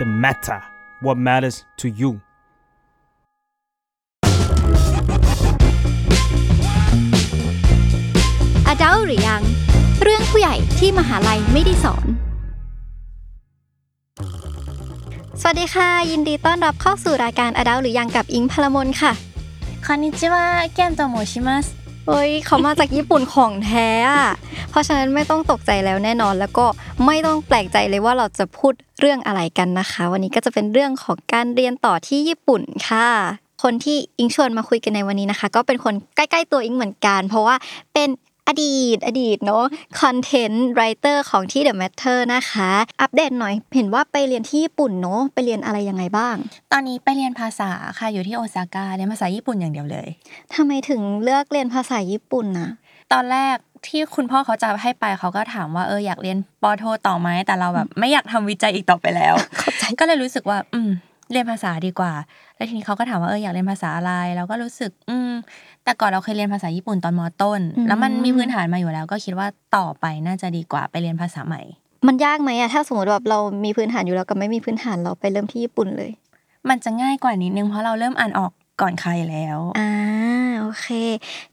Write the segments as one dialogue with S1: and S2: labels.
S1: the matter what matters to you
S2: อดัลหรือยัง เรื่องผู้ใหญ่ที่มหาลัยไม่ได้สอน สวัสดีค่ะ ยินดีต้อนรับเข้าสู่รายการอาดัลหรือยังกับอิงพลมนค่ะ
S3: คอนนิจิวะแก้มโตโมชิมัส
S2: เฮ้ยเขามาจากญี่ปุ่นของแท้อะเพราะฉะนั้นไม่ต้องตกใจแล้วแน่นอน แล้วก็ไม่ต้องแปลกใจเลยว่าเราจะพูดเรื่องอะไรกันนะคะ วันนี้ก็จะเป็นเรื่องของการเรียนต่อที่ญี่ปุ่นค่ะ คนที่อิงชวนมาคุยกันในวันนี้นะคะ ก็เป็นคนใกล้ ๆ ตัวอิงเหมือนกัน เพราะว่าเป็น อดีต อดีตเนาะคอนเทนต์ไรเตอร์ของที่ The Matter นะคะ อัปเดตหน่อย เห็นว่าไปเรียนที่ญี่ปุ่นเนาะไปเรียนอะไรยังไงบ้าง
S3: ตอนนี้ไปเรียนภาษาค่ะอยู่ที่โอซาก้าเรียนภาษาญี่ปุ่นอย่างเดียวเลย
S2: ทำไมถึงเลือกเรียนภาษาญี่ปุ่นนะ
S3: ตอนแรกที่คุณพ่อเขาจะให้ไปเขาก็ถามว่าเอออยากเรียนปอโทต่อไหมแต่เราแบบไม่อยากทำวิจัยอีกต่อไปแล้ว
S2: เข้าใจ
S3: ก็เลยรู้สึกว่า อืม เรียนภาษาดีกว่า แล้วทีนี้เขาก็ถามว่าเอออยากเรียนภาษาอะไร เราก็รู้สึก อืม แต่ก่อนเราเคยเรียนภาษาญี่ปุ่นตอนมต้น แล้วมันมีพื้นฐานมาอยู่แล้ว ก็คิดว่าต่อไปน่าจะดีกว่าไปเรียนภาษาใหม่
S2: มันยากไหมอะถ้าสมมติแบบเรามีพื้นฐานอยู่แล้วกับไม่มีพื้นฐานเราไปเริ่มที่ญี่ปุ่นเลย
S3: มันจะง่ายกว่านิดนึงเพราะเราเริ่มอ่านออกก่อนใครแล้ว
S2: อ่า โอเค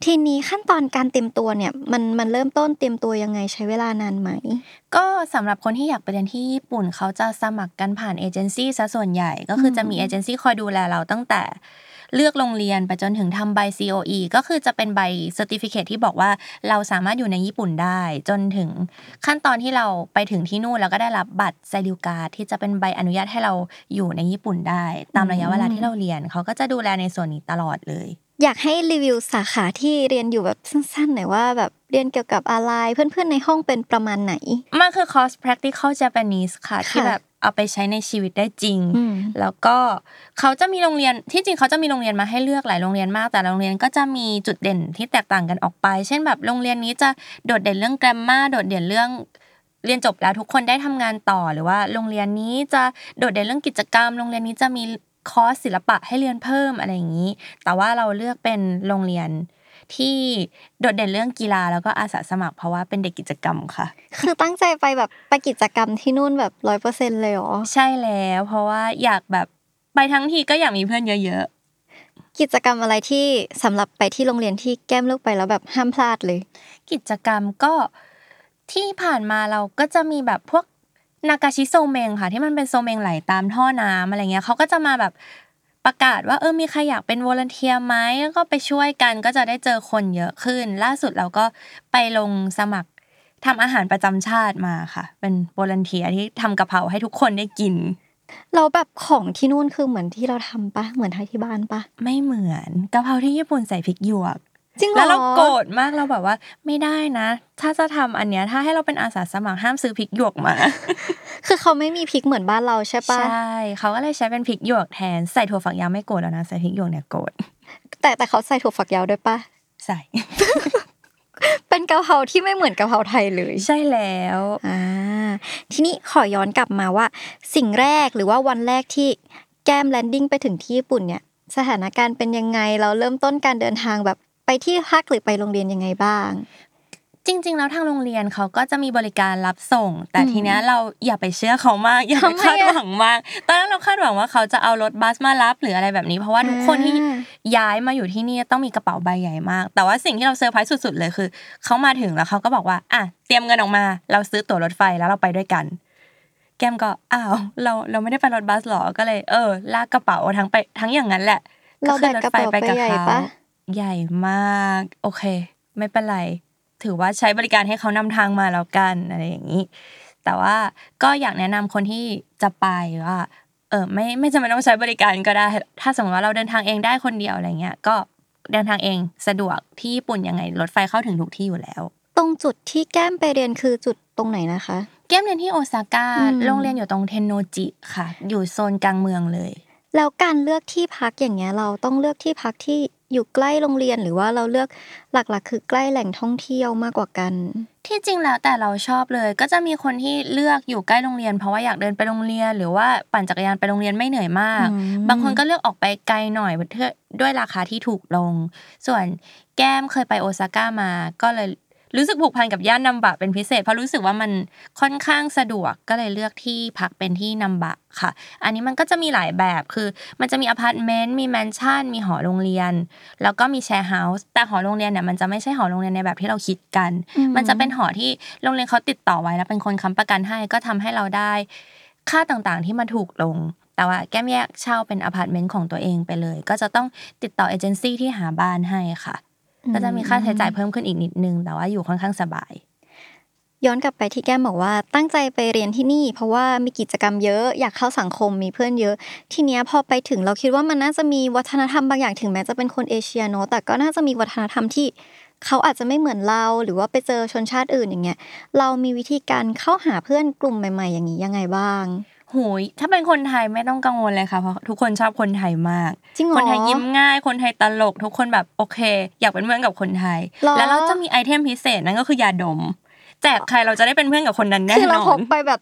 S2: ทีนี้ขั้นตอนการเตรียมตัวเนี่ยมันมันเริ่มต้นเตรียมตัวยังไงใช้เวลานานไหม
S3: ก็สำหรับคนที่อยากไปเรียนที่ญี่ปุ่นเขาจะสมัครกันผ่านเอเจนซี่ซะส่วนใหญ่ก็คือจะมีเอเจนซี่คอยดูแลเราตั้งแต่ เลือกโรงเรียนไปจนถึงทำใบ COE ก็คือจะเป็นใบ certificate ที่บอกว่าเราสามารถอยู่ในญี่ปุ่นได้ จนถึงขั้นตอนที่เราไปถึงที่นู่นแล้วก็ได้รับบัตร在留カードที่จะเป็นใบอนุญาตให้เราอยู่ในญี่ปุ่นได้ ตามระยะเวลาที่เราเรียนเขาก็จะดูแลในส่วนนี้ตลอดเลย
S2: อยากให้รีวิวสาขาที่เรียนอยู่แบบสั้นๆหน่อยว่าแบบเรียนเกี่ยวกับอะไรเพื่อนๆในห้องเป็นประมาณไหน
S3: มันคือคอร์ส practical Japanese ค่ะ ที่แบบ เอาไปใช้ในชีวิตได้จริง
S2: อืม
S3: แล้วก็เขาจะมีโรงเรียนที่จริงเขาจะมีโรงเรียนมาให้เลือกหลายโรงเรียนมาก แต่ละโรงเรียนก็จะมีจุดเด่นที่แตกต่างกันออกไป เช่นแบบโรงเรียนนี้จะโดดเด่นเรื่อง grammar โดดเด่นเรื่องเรียนจบแล้วทุกคนได้ทำงานต่อหรือว่าโรงเรียนนี้จะโดดเด่นเรื่องกิจกรรม โรงเรียนนี้จะมีคอร์สศิลปะให้เรียนเพิ่มอะไรอย่างนี้ แต่ว่าเราเลือกเป็นโรงเรียน ที่โดดเด่นเรื่องกีฬาแล้วก็อาสาสมัครเพราะว่าเป็นเด็กกิจกรรมค่ะ
S2: คือตั้งใจไปแบบไปกิจกรรมที่นู่นแบบร้อยเปอร์เซ็นเลยเหรอ
S3: ใช่แล้ว เพราะว่าอยากแบบไปทั้งทีก็อยากมีเพื่อนเยอะ
S2: กิจกรรมอะไรที่สำหรับไปที่โรงเรียนที่แก้มเลือกไปแล้วแบบห้ามพลาดเลย
S3: ๆกิจกรรมก็ที่ผ่านมาเราก็จะมีแบบพวกนากาชิโซเมงค่ะ ที่มันเป็นโซเมงไหลตามท่อน้ำอะไรเงี้ยเขาก็จะมาแบบ ประกาศว่าเออมีใครอยากเป็น volunteer ไหมแล้วก็ไปช่วยกันก็จะได้เจอคนเยอะขึ้น ล่าสุดเราก็ไปลงสมัครทำอาหารประจำชาติมาค่ะ เป็น volunteer ที่ทำกะเพราให้ทุกคนได้กิน
S2: เราแบบของที่นู่นคือเหมือนที่เราทำปะเหมือนที่บ้านปะ
S3: ไม่เหมือนกะเพราที่ญี่ปุ่นใส่พริกหยวก
S2: จริงเหรอ
S3: แล้วเราโกรธมากเราแบบว่า ไม่ได้นะ ถ้าจะทำอันเนี้ยถ้าให้เราเป็นอาสาสมัครห้ามซื้อพริกหยวกมา
S2: คือเขาไม่มีพริกเหมือนบ้านเราใช่ปะ
S3: ใช่เขาก็เลยใช้เป็นพริกหยวกแทนใส่ถั่วฝักยาวไม่โกรธแล้วนะใส่พริกหยวกเนี่ยโกรธ
S2: แต่แต่เขาใส่ถั่วฝักยาวด้วยปะ
S3: ใส่
S2: เป็นกะเพราที่ไม่เหมือนกะเพราไทยเลย
S3: ใช่แล้ว
S2: อ่าทีนี้ขอย้อนกลับมาว่า สิ่งแรกหรือว่าวันแรกที่แก้มแลนดิ้งไปถึงที่ญี่ปุ่นเนี่ยสถานการณ์เป็นยังไงเราเริ่มต้นการเดินทางแบบ ไปที่พักหรือไปโรงเรียนยังไงบ้าง
S3: จริง ๆ แล้วทางโรงเรียนเขาก็จะมีบริการรับส่ง แต่ทีเนี้ยเราอย่าไปเชื่อเขามาก อย่าไป
S2: ทำไม
S3: คาด
S2: อะ
S3: หวังมากตอนแรกเราคาดหวังว่าเขาจะเอารถบัสมารับหรืออะไรแบบนี้เพราะว่าทุกคนที่
S2: อ่า
S3: ย้ายมาอยู่ที่นี่ต้องมีกระเป๋าใบใหญ่มาก แต่ว่าสิ่งที่เราเซอร์ไพรส์สุด ๆ เลยคือเขามาถึงแล้วเขาก็บอกว่าอะเตรียมเงินออกมา เราซื้อตั๋วรถไฟแล้วเราไปด้วยกันแก้มก็อ้าวเราเราไม่ได้ไปรถบัสหรอก็เลย เออ ลากกระเป๋าทั้งไปทั้งอย่างนั้นแหละ
S2: เรา
S3: ขึ้น
S2: แบกกระเป๋าไปใหญ่ปะ
S3: ใหญ่มาก โอเค ไม่เป็นไร ถือว่าใช้บริการให้เขานำทางมาแล้วกันอะไรอย่างนี้ แต่ว่าก็อยากแนะนำคนที่จะไปว่าเออไม่ไม่จำเป็นต้องใช้บริการก็ได้ ถ้าสมมติว่าเราเดินทางเองได้คนเดียวอะไรเงี้ย ก็เดินทางเองสะดวกที่ญี่ปุ่นยังไงรถไฟเข้าถึงทุกที่อยู่แล้ว
S2: ตรงจุดที่แก้มไปเรียนคือจุดตรงไหนนะคะ
S3: แก้มเรียนที่โอซาก้า
S2: อืม
S3: โรงเรียนอยู่ตรงเทนโนจิค่ะ อยู่โซนกลางเมืองเลย
S2: แล้วการเลือกที่พักอย่างเงี้ย เราต้องเลือกที่พักที่ อยู่ใกล้โรงเรียนหรือว่าเราเลือกหลักๆ คือใกล้แหล่งท่องเที่ยวมากกว่ากัน
S3: ที่จริงแล้วแต่เราชอบเลย ก็จะมีคนที่เลือกอยู่ใกล้โรงเรียน เพราะว่าอยากเดินไปโรงเรียน หรือว่าปั่นจักรยานไปโรงเรียนไม่เหนื่อยมาก
S2: อืม
S3: บางคนก็เลือกออกไปไกลหน่อยเพื่อด้วยราคาที่ถูกลง ส่วนแก้มเคยไปโอซาก้ามาก็เลย รู้สึกผูกพันกับย่านนัมบะเป็นพิเศษเพราะรู้สึกว่ามันค่อนข้างสะดวกก็เลยเลือกที่พักเป็นที่นัมบะค่ะ อันนี้มันก็จะมีหลายแบบคือมันจะมีอพาร์ตเมนต์มีแมนชั่นมีหอโรงเรียน แล้วก็มี share house แต่หอโรงเรียนเนี่ยมันจะไม่ใช่หอโรงเรียนในแบบที่เราคิดกัน
S2: อืม
S3: มันจะเป็นหอที่โรงเรียนเขาติดต่อไว้แล้วเป็นคนค้ำประกันให้ก็ทำให้เราได้ค่าต่างๆที่มาถูกลง แต่ว่าแก้มแยกเช่าเป็นอพาร์ตเมนต์ของตัวเองไปเลย ก็จะต้องติดต่อเอเจนซี่ที่หาบ้านให้ค่ะ ก็จะมีค่าใช้จ่ายเพิ่มขึ้นอีกนิดนึง แต่ว่าอยู่ค่อนข้างสบาย
S2: ย้อนกลับไปที่แก้มบอกว่าตั้งใจไปเรียนที่นี่ เพราะว่ามีกิจกรรมเยอะอยากเข้าสังคมมีเพื่อนเยอะ ทีเนี้ยพอไปถึงเราคิดว่ามันน่าจะมีวัฒนธรรมบางอย่างถึงแม้จะเป็นคนเอเชียเนอะแต่ก็น่าจะมีวัฒนธรรมที่เขาอาจจะไม่เหมือนเราหรือว่าไปเจอชนชาติอื่นอย่างเงี้ย เรามีวิธีการเข้าหาเพื่อนกลุ่มใหม่ ๆ อย่างนี้ยังไงบ้าง
S3: หูยถ้าเป็นคนไทยไม่ต้องกังวลเลยค่ะเพราะทุกคนชอบคนไทยมาก
S2: จริงเหรอ
S3: คนไทยยิ้มง่าย คนไทยตลก ทุกคนแบบโอเค อยากเป็นเพื่อนกับคนไทย
S2: หรอ
S3: แล้วเราจะมีไอเทมพิเศษนั่นก็คือยาดม แจกใครเราจะได้เป็นเพื่อนกับคนนั้นแน่
S2: คือเรา
S3: น
S2: พ
S3: อกน
S2: ไปแบบกะ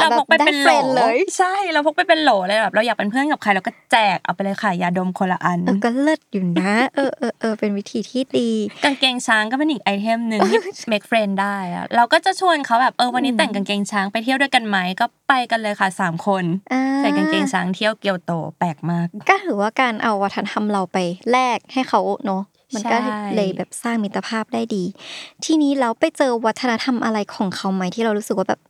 S3: เรา
S2: แบ
S3: พ
S2: บ
S3: กไป
S2: ได้
S3: เป็น
S2: เฟ
S3: โหล
S2: รนด์เลย
S3: ใช่เราพกไปเป็นโหลเลยแบบเราอยากเป็นเพื่อนกับใครเราก็แจกเอาไปเลยค่ะยาดมคนละอัน
S2: เออก็เลิศอยู่นะ เออเออเออเป็นวิธีที่ดี
S3: กางเกงช้างก็เป็นอีก item หนึ่งที่ make friend ได้อะเราก็จะชวนเขาแบบเออวันนี้แต่งกางเกงช้างไปเที่ยวด้วยกันไหมก็ไปกันเลยค่ะสามคน
S2: อ่า
S3: ใส่กางเกงช้างเที่ยวเกียวโตแปลกมาก
S2: ก็ถือว่าการเอาวัฒนธรรมเราไปแลกให้เขาเนาะมันก็
S3: ใช่
S2: เลยแบบสร้างมิตรภาพได้ดี ทีนี้เราไปเจอวัฒนธรรมอะไรของเขาไหมที่เรารู้สึกว่าแบบ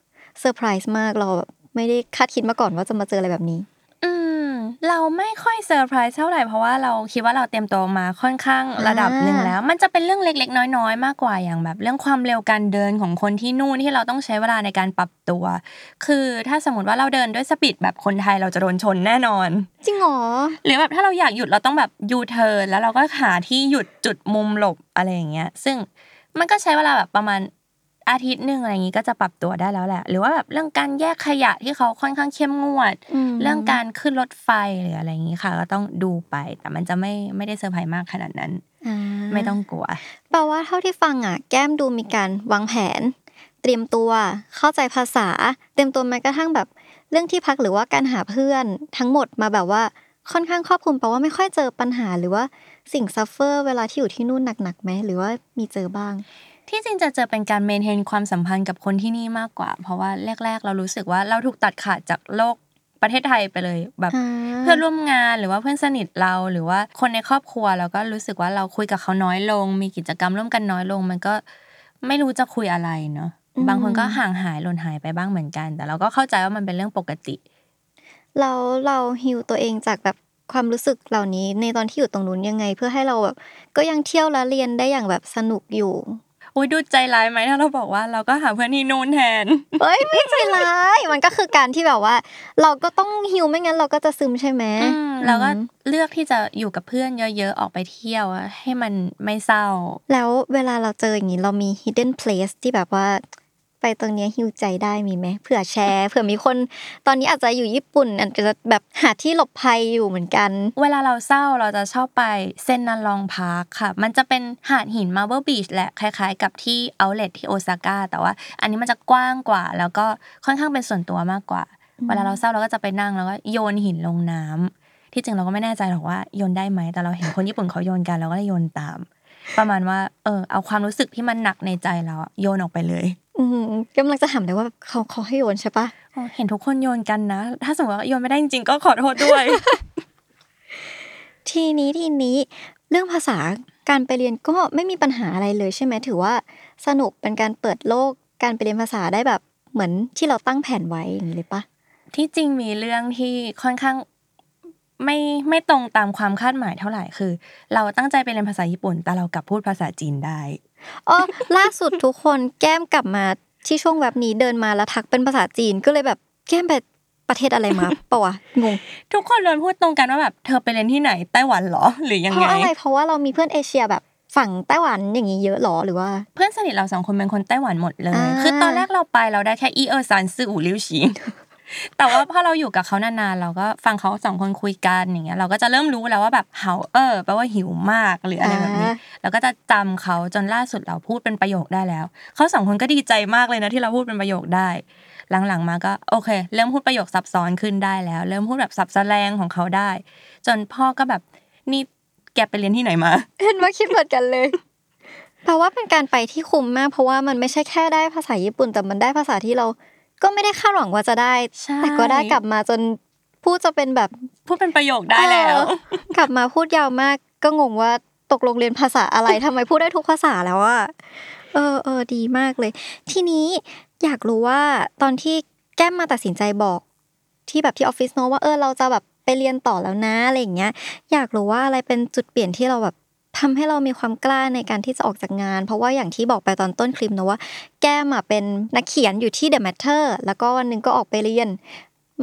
S2: เซอร์ไพรส์มากเราแบบไม่ได้คาดคิดมาก่อนว่าจะมาเจออะไรแบบนี้
S3: อืมเราไม่ค่อยเซอร์ไพรส์เท่าไหร่เพราะว่าเราคิดว่าเราเตรียมตัวมาค่อนข้างระดับหนึ่งแล้ว มันจะเป็นเรื่องเล็ก ๆ น้อยๆ มากกว่าอย่างแบบ เรื่องความเร็วการเดินของคนที่นู่นที่เราต้องใช้เวลาในการปรับตัว คือถ้าสมมติว่าเราเดินด้วย speed แบบคนไทยเราจะโดนชนแน่นอน
S2: จริงเหรอ
S3: หรือแบบถ้าเราอยากหยุดเราต้องแบบยูเทิร์นแล้วเราก็หาที่หยุดจุดมุมหลบอะไรอย่างเงี้ย ซึ่งมันก็ใช้เวลาแบบประมาณ อาทิตย์หนึ่งอะไรอย่างงี้ก็จะปรับตัวได้แล้วแหละ หรือว่าแบบเรื่องการแยกขยะที่เขาค่อนข้างเข้มงวด
S2: อืม
S3: เรื่องการขึ้นรถไฟหรืออะไรอย่างงี้ค่ะ ก็ต้องดูไป แต่มันจะไม่ไม่ได้เซอร์ไพรส์มากขนาดนั้น
S2: อ่า
S3: ไม่ต้องกลัว
S2: แปลว่าเท่าที่ฟังอะ แก้มดูมีการวางแผน เตรียมตัวเข้าใจภาษา เตรียมตัวแม้กระทั่งแบบ เรื่องที่พักหรือว่าการหาเพื่อนทั้งหมดมาแบบว่าค่อนข้างครอบคลุมแปลว่าไม่ค่อยเจอปัญหาหรือว่าสิ่ง suffer เวลาที่อยู่ที่นู่นหนักๆไหมหรือว่ามีเจอบ้าง
S3: ที่จริงจะเจอเป็นการ maintain ความสัมพันธ์กับคนที่นี่มากกว่า เพราะว่าแรก ๆ เรารู้สึกว่าเราถูกตัดขาดจากโลกประเทศไทยไปเลยแบบ
S2: อ่า
S3: เพื่อนร่วมงานหรือว่าเพื่อนสนิทเราหรือว่าคนในครอบครัวเราก็รู้สึกว่าเราคุยกับเขาน้อยลง มีกิจกรรมร่วมกันน้อยลง มันก็ไม่รู้จะคุยอะไรเนาะบางคนก็ห่างหายหล่นหายไปบ้างเหมือนกัน แต่เราก็เข้าใจว่ามันเป็นเรื่องปกติ
S2: เราเราฮิวตัวเองจากแบบความรู้สึกเหล่านี้ในตอนที่อยู่ตรงนู้นยังไง เพื่อให้เราแบบก็ยังเที่ยวและเรียนได้อย่างแบบสนุกอยู่
S3: อุ้ยดูใจร้ายไหมถ้าเราบอกว่าเราก็หาเพื่อนที่นู่นแทน
S2: เอ้ยไม่ใจร้ายมันก็คือการที่แบบว่า เราก็ต้องฮิวไม่งั้นเราก็จะซึมใช่ไหม
S3: อืมเราก็
S2: อืม
S3: เลือกที่จะอยู่กับเพื่อนเยอะๆออกไปเที่ยวอะให้มันไม่เศร้า
S2: แล้วเวลาเราเจออย่างนี้เรามี hidden place ที่แบบว่า ไปตรงเนี้ยฮิวใจได้มีไหมเผื่อแชร์เผื่อมีคนตอนนี้อาจจะอยู่ญี่ปุ่นอาจจะแบบหาที่หลบภัยอยู่เหมือนกัน
S3: เวลาเราเศร้าเราจะชอบไป Sennan Long Park ค่ะ มันจะเป็นหาดหิน Marble Beach แหละคล้าย ๆ กับที่ outlet ที่โอซาก้าแต่ว่า อันนี้มันจะกว้างกว่า แล้วก็ค่อนข้างเป็นส่วนตัวมากกว่า เวลาเราเศร้าเราก็จะไปนั่งแล้วก็โยนหินลงน้ำที่จริงเราก็ไม่แน่ใจหรอกว่าโยนได้ไหมแต่เราเห็นคนญี่ปุ่นเขาโยนกันเราก็เลยโยนตาม ประมาณว่า เออเอาความรู้สึกที่มันหนักในใจเราอะโยนออกไปเลย
S2: อืมกำลังจะถามเลยว่าแบบเขาเขาให้โยนใช่ปะ
S3: อ๋อเห็นทุกคนโยนกันนะ ถ้าสมมติว่าโยนไม่ได้จริงๆ ก็ขอโทษด้วย
S2: ทีนี้ทีนี้ เรื่องภาษาการไปเรียนก็ไม่มีปัญหาอะไรเลยใช่ไหมถือว่าสนุกเป็นการเปิดโลกการไปเรียนภาษาได้แบบเหมือนที่เราตั้งแผนไว้อย่างนี้เลยปะ
S3: ที่จริงมีเรื่องที่ค่อนข้างไม่ไม่ตรงตามความคาดหมายเท่าไหร่คือ เราตั้งใจไปเรียนภาษาญี่ปุ่น แต่เรากลับพูดภาษาจีนได้
S2: อ๋อล่าสุดทุกคนแก้มกลับมาที่ช่วงแบบนี้เดินมาแล้วทักเป็นภาษาจีนก็เลยแบบแก้มไปประเทศอะไรมาปะวะงง
S3: ทุกคนล้วนพูดตรงกันว่าแบบเธอไปเรียนที่ไหนไต้หวันเหรอหรือยังไงเพ
S2: ราะอะไรเพราะว่าเรามีเพื่อนเอเชียแบบฝั่งไต้หวันอย่างนี้เยอะหรอหรือว่า
S3: เพื่อนสนิทเราสองคนเป็นคนไต้หวันหมดเลย
S2: อ่า
S3: คือตอนแรกเราไปเราได้แค่一二三四五六七แต่ว่าพอเราอยู่กับเขานานๆเราก็ฟังเขาสองคนคุยกันอย่างเงี้ยเราก็จะเริ่มรู้แล้วว่าแบบเฮาเออแปลว่าหิวมากหรืออะไรแบบนี้เราก็จะ จำเขาจนล่าสุดเราพูดเป็นประโยคได้แล้วเขาสองคนก็ดีใจมากเลยนะที่เราพูดเป็นประโยคได้ หลังๆมาก็โอเค เริ่มพูดประโยคซับซ้อนขึ้นได้แล้ว เริ่มพูดแบบสับแสลงของเขาได้ จนพ่อก็แบบนี่แกไปเรียนที่ไหนมา
S2: เห็นว่าคิดเหมือนกันเลยแปลว่าเป็นการไปที่คุ้มมาก เพราะว่ามันไม่ใช่แค่ได้ภาษาญี่ปุ่นแต่มันได้ภาษาที่เราก็ไม่ได้คาดหวังว่าจะได้
S3: ใช่
S2: แต่ก็ได้กลับมาจนพูดจะเป็นแบบ
S3: พูดเป็นประโยคได้แล้ว
S2: เออกลับมาพูดยาวมากก็งงว่า ตกลงเรียนภาษาอะไรทำไมพูดได้ทุกภาษาแล้วอะเออเออดีมากเลย ทีนี้อยากรู้ว่าตอนที่แก้มมาตัดสินใจบอก ที่แบบที่ออฟฟิศเนว่าเออเราจะแบบไปเรียนต่อแล้วนะอะไรอย่างเงี้ย อยากรู้ว่าอะไรเป็นจุดเปลี่ยนที่เราแบบทำให้เรามีความกล้าในการที่จะออกจากงาน เพราะว่าอย่างที่บอกไปตอนต้นคลิปนะว่า แก้มอะเป็นนักเขียนอยู่ที่ The Matter แล้วก็วันหนึ่งก็ออกไปเรียน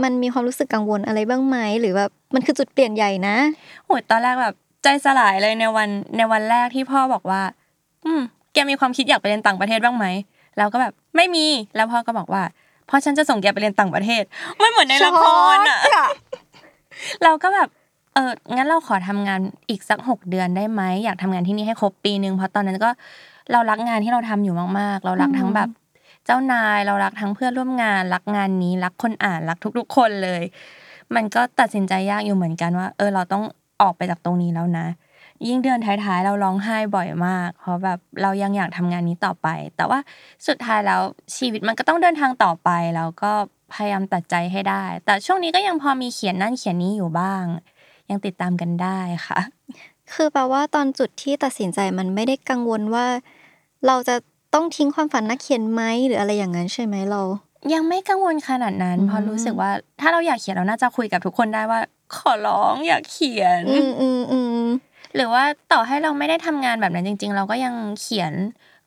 S2: มันมีความรู้สึกกังวลอะไรบ้างไหมหรือแบบมันคือจุดเปลี่ยนใหญ่นะ
S3: โหตอนแรกแบบ ใจสลายเลยในวันในวันแรกที่พ่อบอกว่า อืม แกมีความคิดอยากไปเรียนต่างประเทศบ้างไหมเราก็แบบไม่มีแล้วพ่อก็บอกว่าพ่อฉันจะส่งแกไปเรียนต่างประเทศไม่เหมือนในละครอะเราก็แบบเอองั้นเราขอทำงานอีกสักหกเดือนได้ไหมอยากทำงานที่นี่ให้ครบปีหนึ่งเพราะตอนนั้นก็เรารักงานที่เราทำอยู่มาก ๆ เรารักทั้งแบบเจ้านายเรารักทั้งเพื่อนร่วมงาน รักงานนี้รักคนอ่านรักทุกๆคนเลย มันก็ตัดสินใจยากอยู่เหมือนกันว่า เออเราต้อง ออกไปจากตรงนี้แล้วนะ ยิ่งเดือนท้ายๆ เราร้องไห้บ่อยมาก เพราะแบบเรายังอยากทำงานนี้ต่อไป แต่ว่าสุดท้ายแล้วชีวิตมันก็ต้องเดินทางต่อไปแล้วก็พยายามตัดใจให้ได้ แต่ช่วงนี้ก็ยังพอมีเขียนนั่นเขียนนี้อยู่บ้าง ยังติดตามกันได้ค่ะ
S2: คือแปลว่าตอนจุดที่ตัดสินใจมันไม่ได้กังวลว่า เราจะต้องทิ้งความฝันนักเขียนไหมหรืออะไรอย่างนั้นใช่ไหมเรา
S3: ยังไม่กังวลขนาดนั้น
S2: อืม
S3: เพราะรู้สึกว่า ถ้าเราอยากเขียนเราน่าจะคุยกับทุกคนได้ว่า ขอร้องอยากเขียน
S2: อืมอืมอืม
S3: หรือว่าต่อให้เราไม่ได้ทำงานแบบนั้นจริง ๆ เราก็ยังเขียน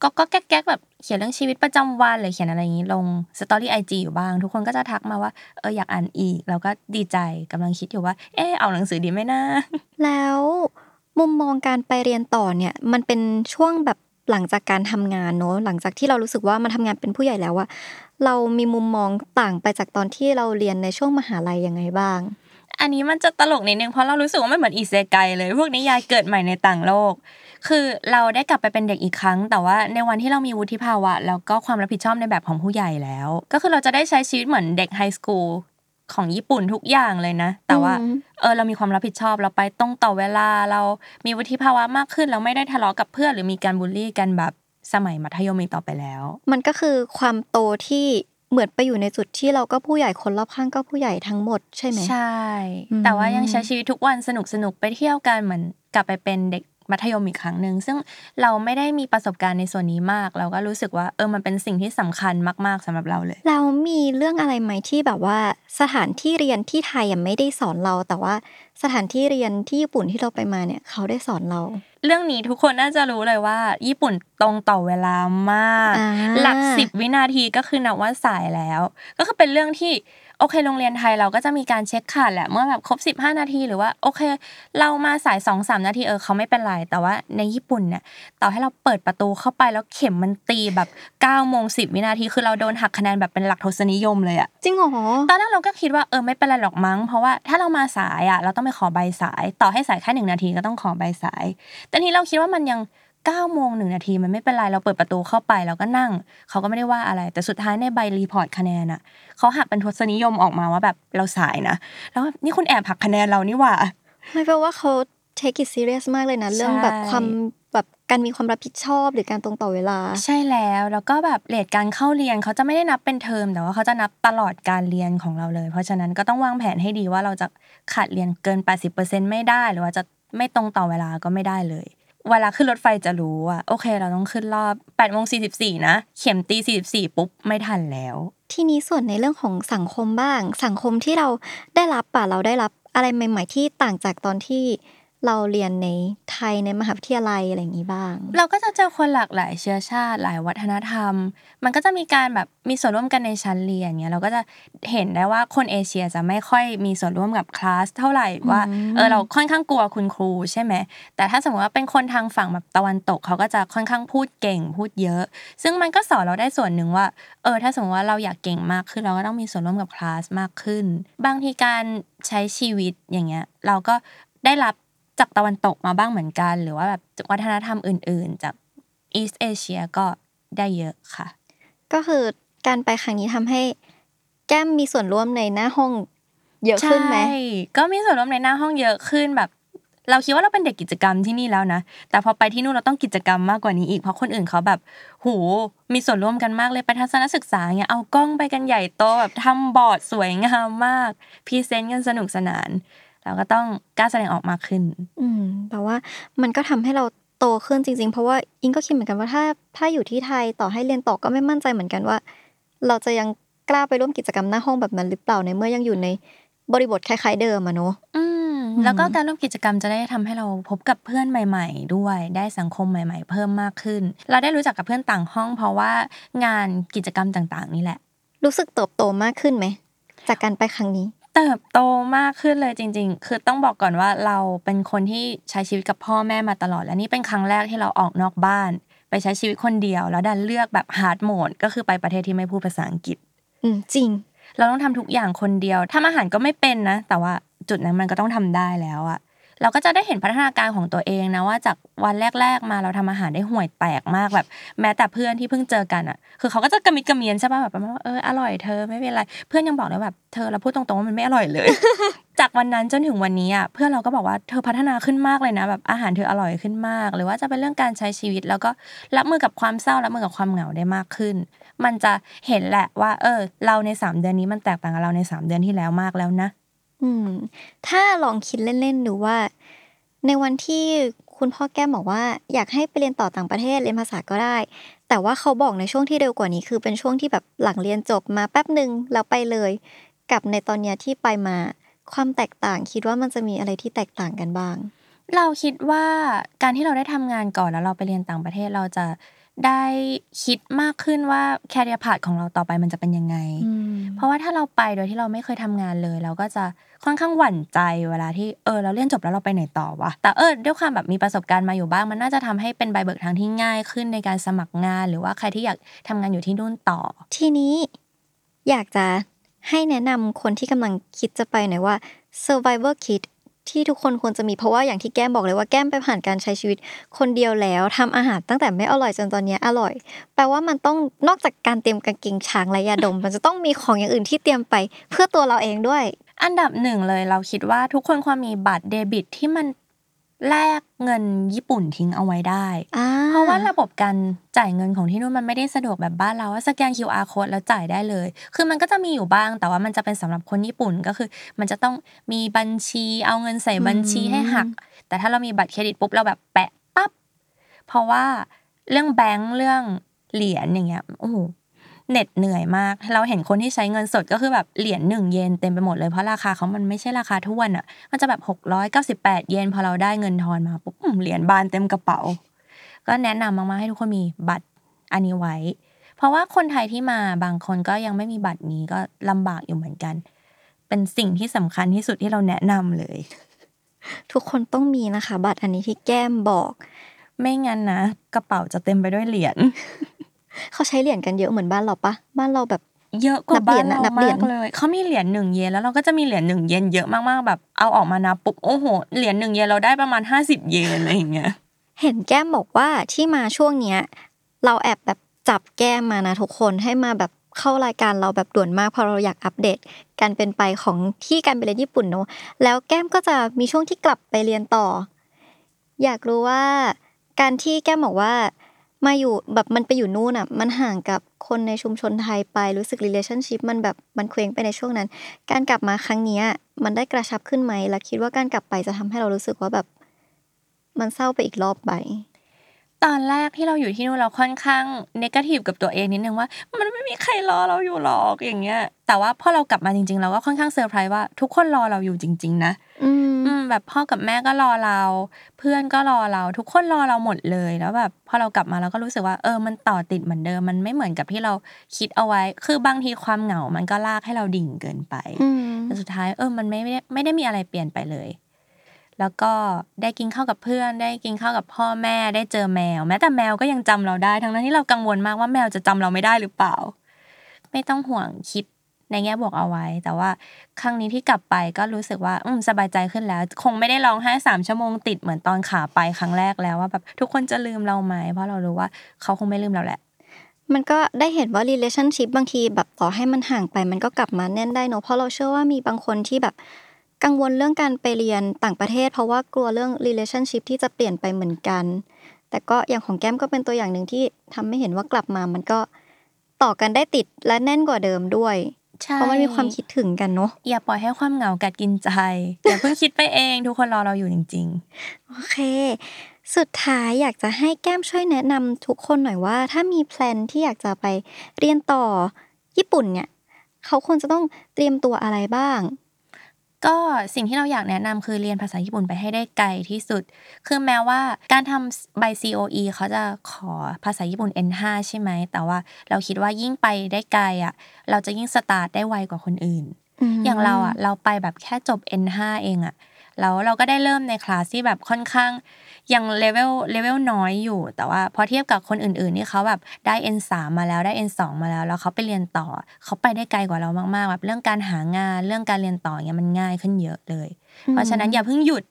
S3: ก็ก็แก๊กๆแบบเขียนเรื่องชีวิตประจำวันหรือเขียนอะไรอย่างนี้ลงสตอรี่ไอจีอยู่บ้าง ทุกคนก็จะทักมาว่าเอออยากอ่านอีก เราก็ดีใจกำลังคิดอยู่ว่า เออเอาหนังสือดีไหมนะ
S2: แล้วมุมมองการไปเรียนต่อเนี่ย มันเป็นช่วงแบบ หลังจากการทำงานเนอะหลังจากที่เรารู้สึกว่ามันทำงานเป็นผู้ใหญ่แล้วอะเรามีมุมมองต่างไปจากตอนที่เราเรียนในช่วงมหาลัยยังไงบ้าง
S3: อันนี้มันจะตลกนิดนึงเพราะเรารู้สึกว่ามันเหมือนอีเซไกเลย พวกนิยายเกิดใหม่ในต่างโลก คือเราได้กลับไปเป็นเด็กอีกครั้ง แต่ว่าในวันที่เรามีวุฒิภาวะ แล้วก็ความรับผิดชอบในแบบของผู้ใหญ่แล้ว ก็คือเราจะได้ใช้ชีวิตเหมือนเด็กไฮสคูล ของญี่ปุ่นทุกอย่างเลยนะ แต่ว่า
S2: อืม
S3: เออเรามีความรับผิดชอบเราไปตรงต่อเวลาเรามีวุฒิภาวะมากขึ้น เราไม่ได้ทะเลาะกับเพื่อนหรือมีการบูลลี่กันแบบสมัยมัธยมอีกต่อไปแล้ว
S2: มันก็คือความโตที่เหมือนไปอยู่ในจุดที่เราก็ผู้ใหญ่คนรอบข้างก็ผู้ใหญ่ทั้งหมดใช่ไหม
S3: ใช่
S2: อืม
S3: แต่ว่ายังใช้ชีวิตทุกวันสนุกสนุกๆไปเที่ยวกันเหมือนกลับไปเป็นเด็ก มัธยมอีกครั้งหนึ่งซึ่งเราไม่ได้มีประสบการณ์ในส่วนนี้มาก เราก็รู้สึกว่าเออมันเป็นสิ่งที่สำคัญมาก ๆสำหรับเราเลย
S2: เรามีเรื่องอะไรไหมที่แบบว่าสถานที่เรียนที่ไทยยังไม่ได้สอนเรา แต่ว่าสถานที่เรียนที่ญี่ปุ่นที่เราไปมาเนี่ยเขาได้สอนเรา
S3: เรื่องนี้ทุกคนน่าจะรู้เลยว่า ญี่ปุ่น ตรงต่อเวลามาก
S2: อ่า
S3: หลักสิบวินาทีก็คือนับว่าสายแล้ว ก็คือเป็นเรื่องที่โอเคโรงเรียนไทยเราก็จะมีการเช็คขาดแหละเมื่อแบบครบ 15 นาทีหรือว่าโอเค เรามาสาย2อสนาทีเออเขาไม่เป็นไรแต่ว่าในญี่ปุ่นเนี่ยต่อให้เราเปิดประตูเข้าไปแล้วเข็มมันตีแบบ9โมงสิบวินาทีคือเราโดนหักคะแนนแบบเป็นหลักทศนิยมเลยอะ
S2: จริงเหรอ
S3: ตอนแรกเราก็คิดว่าเออไม่เป็นไรหรอกมั้ง เพราะว่าถ้าเรามาสายอะเราต้องไปขอใบสาย ต่อให้สายแค่หนึ่งนาทีก็ต้องขอใบสาย แต่ทีนี้เราคิดว่ามันยัง เก้าโมงหนึ่งนาทีมันไม่เป็นไรเราเปิดประตูเข้าไปเราก็นั่ง เขาก็ไม่ได้ว่าอะไร แต่สุดท้ายในใบ report คะแนนอะเขาหักเป็นทศนิยมออกมาว่าแบบเราสายนะแล้วแบบนี่คุณแอบหักคะแนนเรานี่หว่า
S2: ไม่แปลว่าเขา take it serious มากเลยนะเรื่องแบบความแบบการมีความรับผิดชอบหรือการตรงต่อเวลา
S3: ใช่แล้วแล้วก็แบบเลทการเข้าเรียนเขาจะไม่ได้นับเป็นเทอม แต่ว่าเขาจะนับตลอดการเรียนของเราเลย เพราะฉะนั้นก็ต้องวางแผนให้ดีว่าเราจะขาดเรียนเกิน 80%ไม่ได้หรือว่าจะไม่ตรงต่อเวลาก็ไม่ได้เลย เวลาขึ้นรถไฟจะรู้ว่าโอเค เราต้องขึ้นรอบ8โมงสีนะ เข็มตี 44 ปุ๊บ ไม่ทันแล้ว
S2: ทีนี้ส่วนในเรื่องของสังคมบ้าง สังคมที่เราได้รับป่ะเราได้รับอะไรใหม่ ๆ ที่ต่างจากตอนที่ เราเรียนในไทยในมหาวิทยาลัยอะไรอย่างนี้บ้าง
S3: เราก็จะเจอคนหลากหลายเชื้อชาติ หลายวัฒนธรรม มันก็จะมีการแบบมีส่วนร่วมกันในชั้นเรียนเนี้ยเราก็จะเห็นได้ว่าคนเอเชียจะไม่ค่อยมีส่วนร่วมกับคลาสเท่าไหร่ว่าเออเราค่อนข้างกลัวคุณครูใช่ไหมแต่ถ้าสมมติว่าเป็นคนทางฝั่งแบบตะวันตกเขาก็จะค่อนข้างพูดเก่งพูดเยอะ ซึ่งมันก็สอนเราได้ส่วนหนึ่งว่า เออ ถ้าสมมติว่าเราอยากเก่งมากขึ้นเราก็ต้องมีส่วนร่วมกับคลาสมากขึ้น บางทีการใช้ชีวิตอย่างเงี้ย เราก็ได้รับ จากตะวันตกมาบ้างเหมือนกัน หรือว่าแบบวัฒนธรรมอื่น ๆ จากอีสเอเชียก็ได้เยอะค่ะ
S2: ก็คือการไปครั้งนี้ทำให้แก้มมีส่วนร่วมในหน้าห้องเยอะขึ้นไหม
S3: ใช่ก็มีส่วนร่วมในหน้าห้องเยอะขึ้นแบบ เราคิดว่าเราเป็นเด็กกิจกรรมที่นี่แล้วนะ แต่พอไปที่นู่นเราต้องกิจกรรมมากกว่านี้อีก เพราะคนอื่นเขาแบบโหมีส่วนร่วมกันมากเลยไปทัศนศึกษาเงี้ยเอากล้องไปกันใหญ่โตแบบทำบอร์ดสวยงามมาก present กันสนุกสนาน เราก็ต้องกล้าแสดงออกมากขึ้น
S2: อืมแปลว่ามันก็ทำให้เราโตขึ้นจริง ๆ เพราะว่าอิงก็คิดเหมือนกันว่าถ้าถ้าอยู่ที่ไทยต่อให้เรียนต่อก็ไม่มั่นใจเหมือนกันว่า เราจะยังกล้าไปร่วมกิจกรรมหน้าห้องแบบนั้นหรือเปล่าในเมื่อยังอยู่ในบริบทคล้าย ๆ เดิมอะเนาะ
S3: อืมแล้วก็การร่วมกิจกรรมจะได้ทำให้เราพบกับเพื่อนใหม่ ๆ ด้วย ได้สังคมใหม่ ๆ เพิ่มมากขึ้น เราได้รู้จักกับเพื่อนต่างห้อง เพราะว่างานกิจกรรมต่างๆ นี่แหละ
S2: รู้สึกเติบโตมากขึ้นไหมจากการไปครั้งนี้
S3: เติบโตมากขึ้นเลยจริง ๆ คือต้องบอกก่อนว่าเราเป็นคนที่ใช้ชีวิตกับพ่อแม่มาตลอด และนี่เป็นครั้งแรกที่เราออกนอกบ้าน ไปใช้ชีวิตคนเดียว แล้วดันเลือกแบบ hard mode ก็คือไปประเทศที่ไม่พูดภาษาอังกฤษ
S2: อืมจริง
S3: เราต้องทำทุกอย่างคนเดียวทำอาหารก็ไม่เป็นนะ แต่ว่าจุดนั้นมันก็ต้องทำได้แล้วอะ เราก็จะได้เห็นพัฒนาการของตัวเองนะว่าจากวันแรก ๆ มาเราทำอาหารได้ห่วยแตกมากแบบ แม้แต่เพื่อนที่เพิ่งเจอกันอะ คือเขาก็จะกระมิดกระเมียนใช่ป่ะแบบประมาณว่าเอออร่อยเธอไม่เป็นไรเพื่อนยังบอกเลยแบบเธอเราพูดตรงๆว่ามันไม่อร่อยเลย จากวันนั้นจนถึงวันนี้อะเพื่อนเราก็บอกว่าเธอพัฒนาขึ้นมากเลยนะ แบบอาหารเธออร่อยขึ้นมาก หรือว่าจะเป็นเรื่องการใช้ชีวิต แล้วก็รับมือกับความเศร้ารับมือกับความเหงาได้มากขึ้น มันจะเห็นแหละว่า เออ เราในสามเดือนนี้มันแตกต่างกับเราในสามเดือนที่แล้วมากแล้วนะ
S2: อืม ถ้าลองคิดเล่นๆดูว่า ในวันที่คุณพ่อแก้มบอกว่า อยากให้ไปเรียนต่อต่างประเทศเรียนภาษาก็ได้ แต่ว่าเขาบอกในช่วงที่เร็วกว่านี้คือเป็นช่วงที่แบบหลังเรียนจบมาแป๊บหนึ่งแล้วไปเลย กับในตอนเนี้ยที่ไปมาความแตกต่าง คิดว่ามันจะมีอะไรที่แตกต่างกันบ้าง
S3: เราคิดว่าการที่เราได้ทำงานก่อนแล้วเราไปเรียนต่างประเทศเราจะ ได้คิดมากขึ้นว่าแคริเอร์พาธของเราต่อไปมันจะเป็นยังไง เพราะว่าถ้าเราไปโดยที่เราไม่เคยทำงานเลย เราก็จะค่อนข้างหวั่นใจเวลาที่เออเราเรียนจบแล้วเราไปไหนต่อวะแต่เออด้วยความแบบมีประสบการณ์มาอยู่บ้างมันน่าจะทำให้เป็นใบเบิกทางที่ง่ายขึ้นในการสมัครงาน หรือว่าใครที่อยากทำงานอยู่ที่นู่นต่อ
S2: ทีนี้อยากจะให้แนะนำคนที่กำลังคิดจะไปหน่อยว่า survivor kit ที่ทุกคนควรจะมีเพราะว่าอย่างที่แก้มบอกเลยว่าแก้มไปผ่านการใช้ชีวิต คนเดียวแล้วทำอาหารตั้งแต่ไม่อร่อยจนตอนนี้อร่อย แปลว่ามันต้องนอกจากการเตรียมกางเกงช้างและยาดม มันจะต้องมีของอย่างอื่นที่เตรียมไป เพื่อตัวเราเองด้วย
S3: อันดับหนึ่งเลยเราคิดว่าทุกคนควรมีบัตรเดบิตที่มัน แลกเงินญี่ปุ่นทิ้งเอาไว้ได้
S2: อ่า
S3: เพราะว่าระบบการจ่ายเงินของที่นู่นมันไม่ได้สะดวกแบบบ้านเราว่าสแกน QR code แล้วจ่ายได้เลย คือมันก็จะมีอยู่บ้าง แต่ว่ามันจะเป็นสำหรับคนญี่ปุ่นก็คือ มันจะต้องมีบัญชีเอาเงินใส่บัญชีให้หัก แต่ถ้าเรามีบัตรเครดิตปุ๊บเราแบบแปะปั๊บเพราะว่าเรื่องแบงค์เรื่องเหรียญอย่างเงี้ยโอ้โห เหน็ดเหนื่อยมาก เราเห็นคนที่ใช้เงินสดก็คือแบบเหรียญหนึ่งเยนเต็มไปหมดเลยเพราะราคาเขามันไม่ใช่ราคาท้วนอะ มันจะแบบหกร้อยเก้าสิบแปดเยนพอเราได้เงินทอนมาปุ๊บอืมเหรียญบานเต็มกระเป๋า ก็แนะนำมากๆให้ทุกคนมีบัตรอันนี้ไว้ เพราะว่าคนไทยที่มาบางคนก็ยังไม่มีบัตรนี้ก็ลำบากอยู่เหมือนกัน เป็นสิ่งที่สำคัญที่สุดที่เราแนะนำเลย
S2: ทุกคนต้องมีนะคะ บัตรอันนี้ที่แก้มบอก
S3: ไม่งั้นนะกระเป๋าจะเต็มไปด้วยเหรียญ
S2: เขาใช้เหรียญกันเยอะเหมือนบ้านเราปะบ้านเราแบบ
S3: เยอะกว่า
S2: นับเหรี
S3: บ้าย
S2: ญ
S3: น
S2: อะ
S3: เรา
S2: นับเหรีย
S3: มา
S2: ญ
S3: กเลยเขามีเหรียญหนึ่งเยนแล้วเราก็จะมีเหรียญหนึ่งเยนเยอะมากๆแบบ เอาออกมานับปุ๊บโอ้โหเหรียญหนึ่งเยนเราได้ประมาณห้าสิบเยนอะไรอย่างเงี้ย
S2: เห็นแก้มบอกว่าที่มาช่วงเนี้ย เราแอบแบบจับแก้มมานะทุกคนให้มาแบบเข้ารายการเราแบบด่วนมากเพราะเราอยากอัปเดตการเป็นไปของที่การไปเรียนญี่ปุ่นเนอะแล้วแก้มก็จะมีช่วงที่กลับไปเรียนต่อ อยากรู้ว่าการที่แก้มบอกว่า มาอยู่แบบมันไปอยู่นู่นอะ มันห่างกับคนในชุมชนไทยไปรู้สึก relationship มันแบบมันเคว้งไปในช่วงนั้น การกลับมาครั้งนี้มันได้กระชับขึ้นไหมและคิดว่าการกลับไปจะทำให้เรารู้สึกว่าแบบ มันเศร้าไปอีกรอบไป
S3: ตอนแรกที่เราอยู่ที่นู่นเราค่อนข้างเนกาทีฟกับตัวเองนิดนึงว่า มันไม่มีใครรอเราอยู่หรอกอย่างเงี้ย แต่ว่าพอเรากลับมาจริง ๆ เราก็ค่อนข้างเซอร์ไพรส์ว่าทุกคนรอเราอยู่จริง ๆ นะ
S2: อืม
S3: อืมแบบพ่อกับแม่ก็รอเรา เพื่อนก็รอเรา ทุกคนรอเราหมดเลยแล้วแบบพอเรากลับมาเราก็รู้สึกว่า เออ มันต่อติดเหมือนเดิมมันไม่เหมือนกับที่เราคิดเอาไว้ คือบางทีความเหงา มันก็ลากให้เราดิ่งเกินไป
S2: อืม
S3: แต่สุดท้ายเออมันไม่ไม่ได้ไม่ได้มีอะไรเปลี่ยนไปเลย แล้วก็ได้กินข้าวกับเพื่อน ได้กินข้าวกับพ่อแม่ได้เจอแมว แม้แต่แมวก็ยังจำเราได้ ทั้งนั้นที่เรากังวลมากว่าแมวจะจำเราไม่ได้หรือเปล่า ไม่ต้องห่วงคิดในแง่บวกเอาไว้ แต่ว่าครั้งนี้ที่กลับไปก็รู้สึกว่าอืมสบายใจขึ้นแล้ว คงไม่ได้ร้องไห้สามชั่วโมงติดเหมือนตอนขาไปครั้งแรกแล้วว่าแบบทุกคนจะลืมเราไหมเพราะเรารู้ว่าเขาคงไม่ลืมเราแหละ
S2: มันก็ได้เห็นว่า relationship บางทีแบบต่อให้มันห่างไป มันก็กลับมาแน่นได้เนอะเพราะเราเชื่อว่ามีบางคนที่แบบ กังวลเรื่องการไปเรียนต่างประเทศ เพราะว่ากลัวเรื่อง relationship ที่จะเปลี่ยนไปเหมือนกัน แต่ก็อย่างของแก้มก็เป็นตัวอย่างหนึ่งที่ทำให้เห็นว่ากลับมามันก็ต่อกันได้ติดและแน่นกว่าเดิมด้วย
S3: ใช่
S2: เพราะมันมีความคิดถึงกันเนาะ
S3: อย่าปล่อยให้ความเหงากัดกินใจอย่าเพิ่งคิดไปเองทุกคนรอเราอยู่จริง
S2: โอเค สุดท้ายอยากจะให้แก้มช่วยแนะนำทุกคนหน่อยว่า ถ้ามีแพลนที่อยากจะไปเรียนต่อญี่ปุ่นเนี่ย เขาควรจะต้องเตรียมตัวอะไรบ้าง
S3: ๆ ก็สิ่งที่เราอยากแนะนำคือเรียนภาษาญี่ปุ่นไปให้ได้ไกลที่สุด คือแม้ว่าการทำใบ COE เขาจะขอภาษาญี่ปุ่น N5 ใช่ไหม แต่ว่าเราคิดว่ายิ่งไปได้ไกลอะ เราจะยิ่งสตาร์ทได้ไวกว่าคนอื่น อย่างเราอะ เราไปแบบแค่จบ N5 เองอะ แล้วเราก็ได้เริ่มในคลาสที่แบบค่อนข้างยังเลเวลเลเวลน้อยอยู่ แต่ว่าพอเทียบกับคนอื่นๆที่เขาแบบได้ N3 มาแล้วได้ N2 มาแล้ว แล้วเขาไปเรียนต่อ เขาไปได้ไกลกว่าเรามากๆแบบเรื่องการหางานเรื่องการเรียนต่อเนี่ยมันง่ายขึ้นเยอะเลย เพราะฉะนั้นอย่าเพิ่งหยุด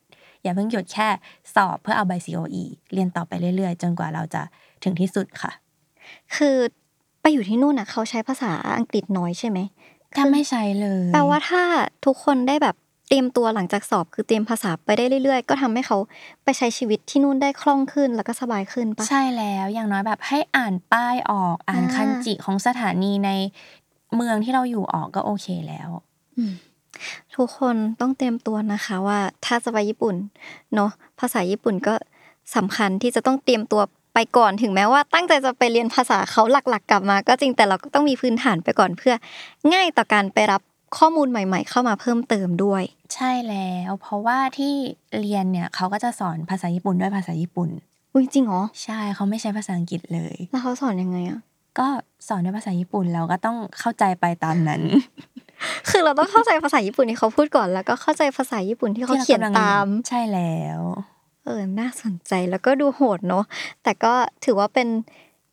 S3: อย่าเพิ่งหยุดแค่สอบเพื่อเอาใบ COE เรียนต่อไปเรื่อยๆ จนกว่าเราจะถึงที่สุดค่ะ
S2: คือไปอยู่ที่นู่นน่ะเขาใช้ภาษาอังกฤษน้อยใช่ไหม
S3: ถ้าไม่ใช้เลย
S2: แปลว่าถ้าทุกคนได้แบบ เตรียมตัวหลังจากสอบคือเตรียมภาษาไปได้เรื่อย ๆ ก็ทำให้เขาไปใช้ชีวิตที่นู่นได้คล่องขึ้นแล้วก็สบายขึ้นปะ
S3: ใช่แล้วอย่างน้อยแบบให้อ่านป้ายออกอ่าน
S2: อ่า
S3: คันจิของสถานีในเมืองที่เราอยู่ออกก็โอเคแล้ว
S2: ทุกคนต้องเตรียมตัวนะคะว่าถ้าจะไปญี่ปุ่นเนาะภาษาญี่ปุ่นก็สำคัญที่จะต้องเตรียมตัวไปก่อนถึงแม้ว่าตั้งใจจะไปเรียนภาษาเขาหลักๆ กลับมา ก็จริงแต่เราก็ต้องมีพื้นฐานไปก่อนเพื่อ ง่ายต่อการไปรับ ข้อมูลใหม่ ๆ เข้ามาเพิ่มเติมด้วย
S3: ใช่แล้ว เพราะว่าที่เรียนเนี่ยเขาก็จะสอนภาษาญี่ปุ่นด้วยภาษาญี่ปุ่น
S2: อุ้ยจริงเหรอ
S3: ใช่เขาไม่ใช้ภาษาอังกฤษเลย
S2: แล้วเขาสอนยังไงอะ
S3: ก็สอนด้วยภาษาญี่ปุ่นเราก็ต้องเข้าใจไปตามนั้น
S2: คือเราต้องเข้าใจภาษาญี่ปุ่นที่เขาพูดก่อนแล้วก็เข้าใจภาษาญี่ปุ่นที่เขาเขียนตาม
S3: ใช่แล้ว
S2: เออน่าสนใจแล้วก็ดูโหดเนาะแต่ก็ถือว่าเป็น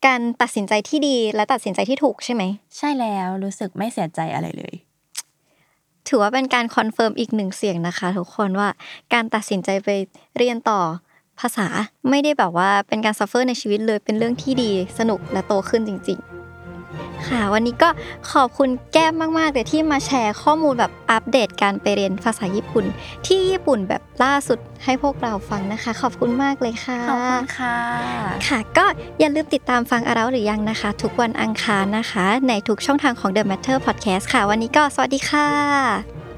S2: การตัดสินใจที่ดีและตัดสินใจที่ถูกใช่ไหม
S3: ใช่แล้วรู้สึกไม่เสียใจอะไรเลย
S2: ถือว่าเป็นการ confirm อีกหนึ่งเสียงนะคะทุกคนว่าการตัดสินใจไปเรียนต่อภาษาไม่ได้แบบว่าเป็นการ suffer ในชีวิตเลยเป็นเรื่องที่ดีสนุกและโตขึ้นจริง ๆ ค่ะ วันนี้ก็ขอบคุณแก้มมากๆเลยที่มาแชร์ข้อมูลแบบอัปเดตการไปเรียนภาษาญี่ปุ่น ที่ญี่ปุ่นแบบล่าสุดให้พวกเราฟังนะคะ ขอบคุณมากเลยค่ะ
S3: ขอบคุณค่ะ
S2: ค่ะ ก็อย่าลืมติดตามฟังอาราหรือยังนะคะ ทุกวันอังคารนะคะ ในทุกช่องทางของ The Matter Podcast ค่ะ วันนี้ก็สวัสดีค่ะ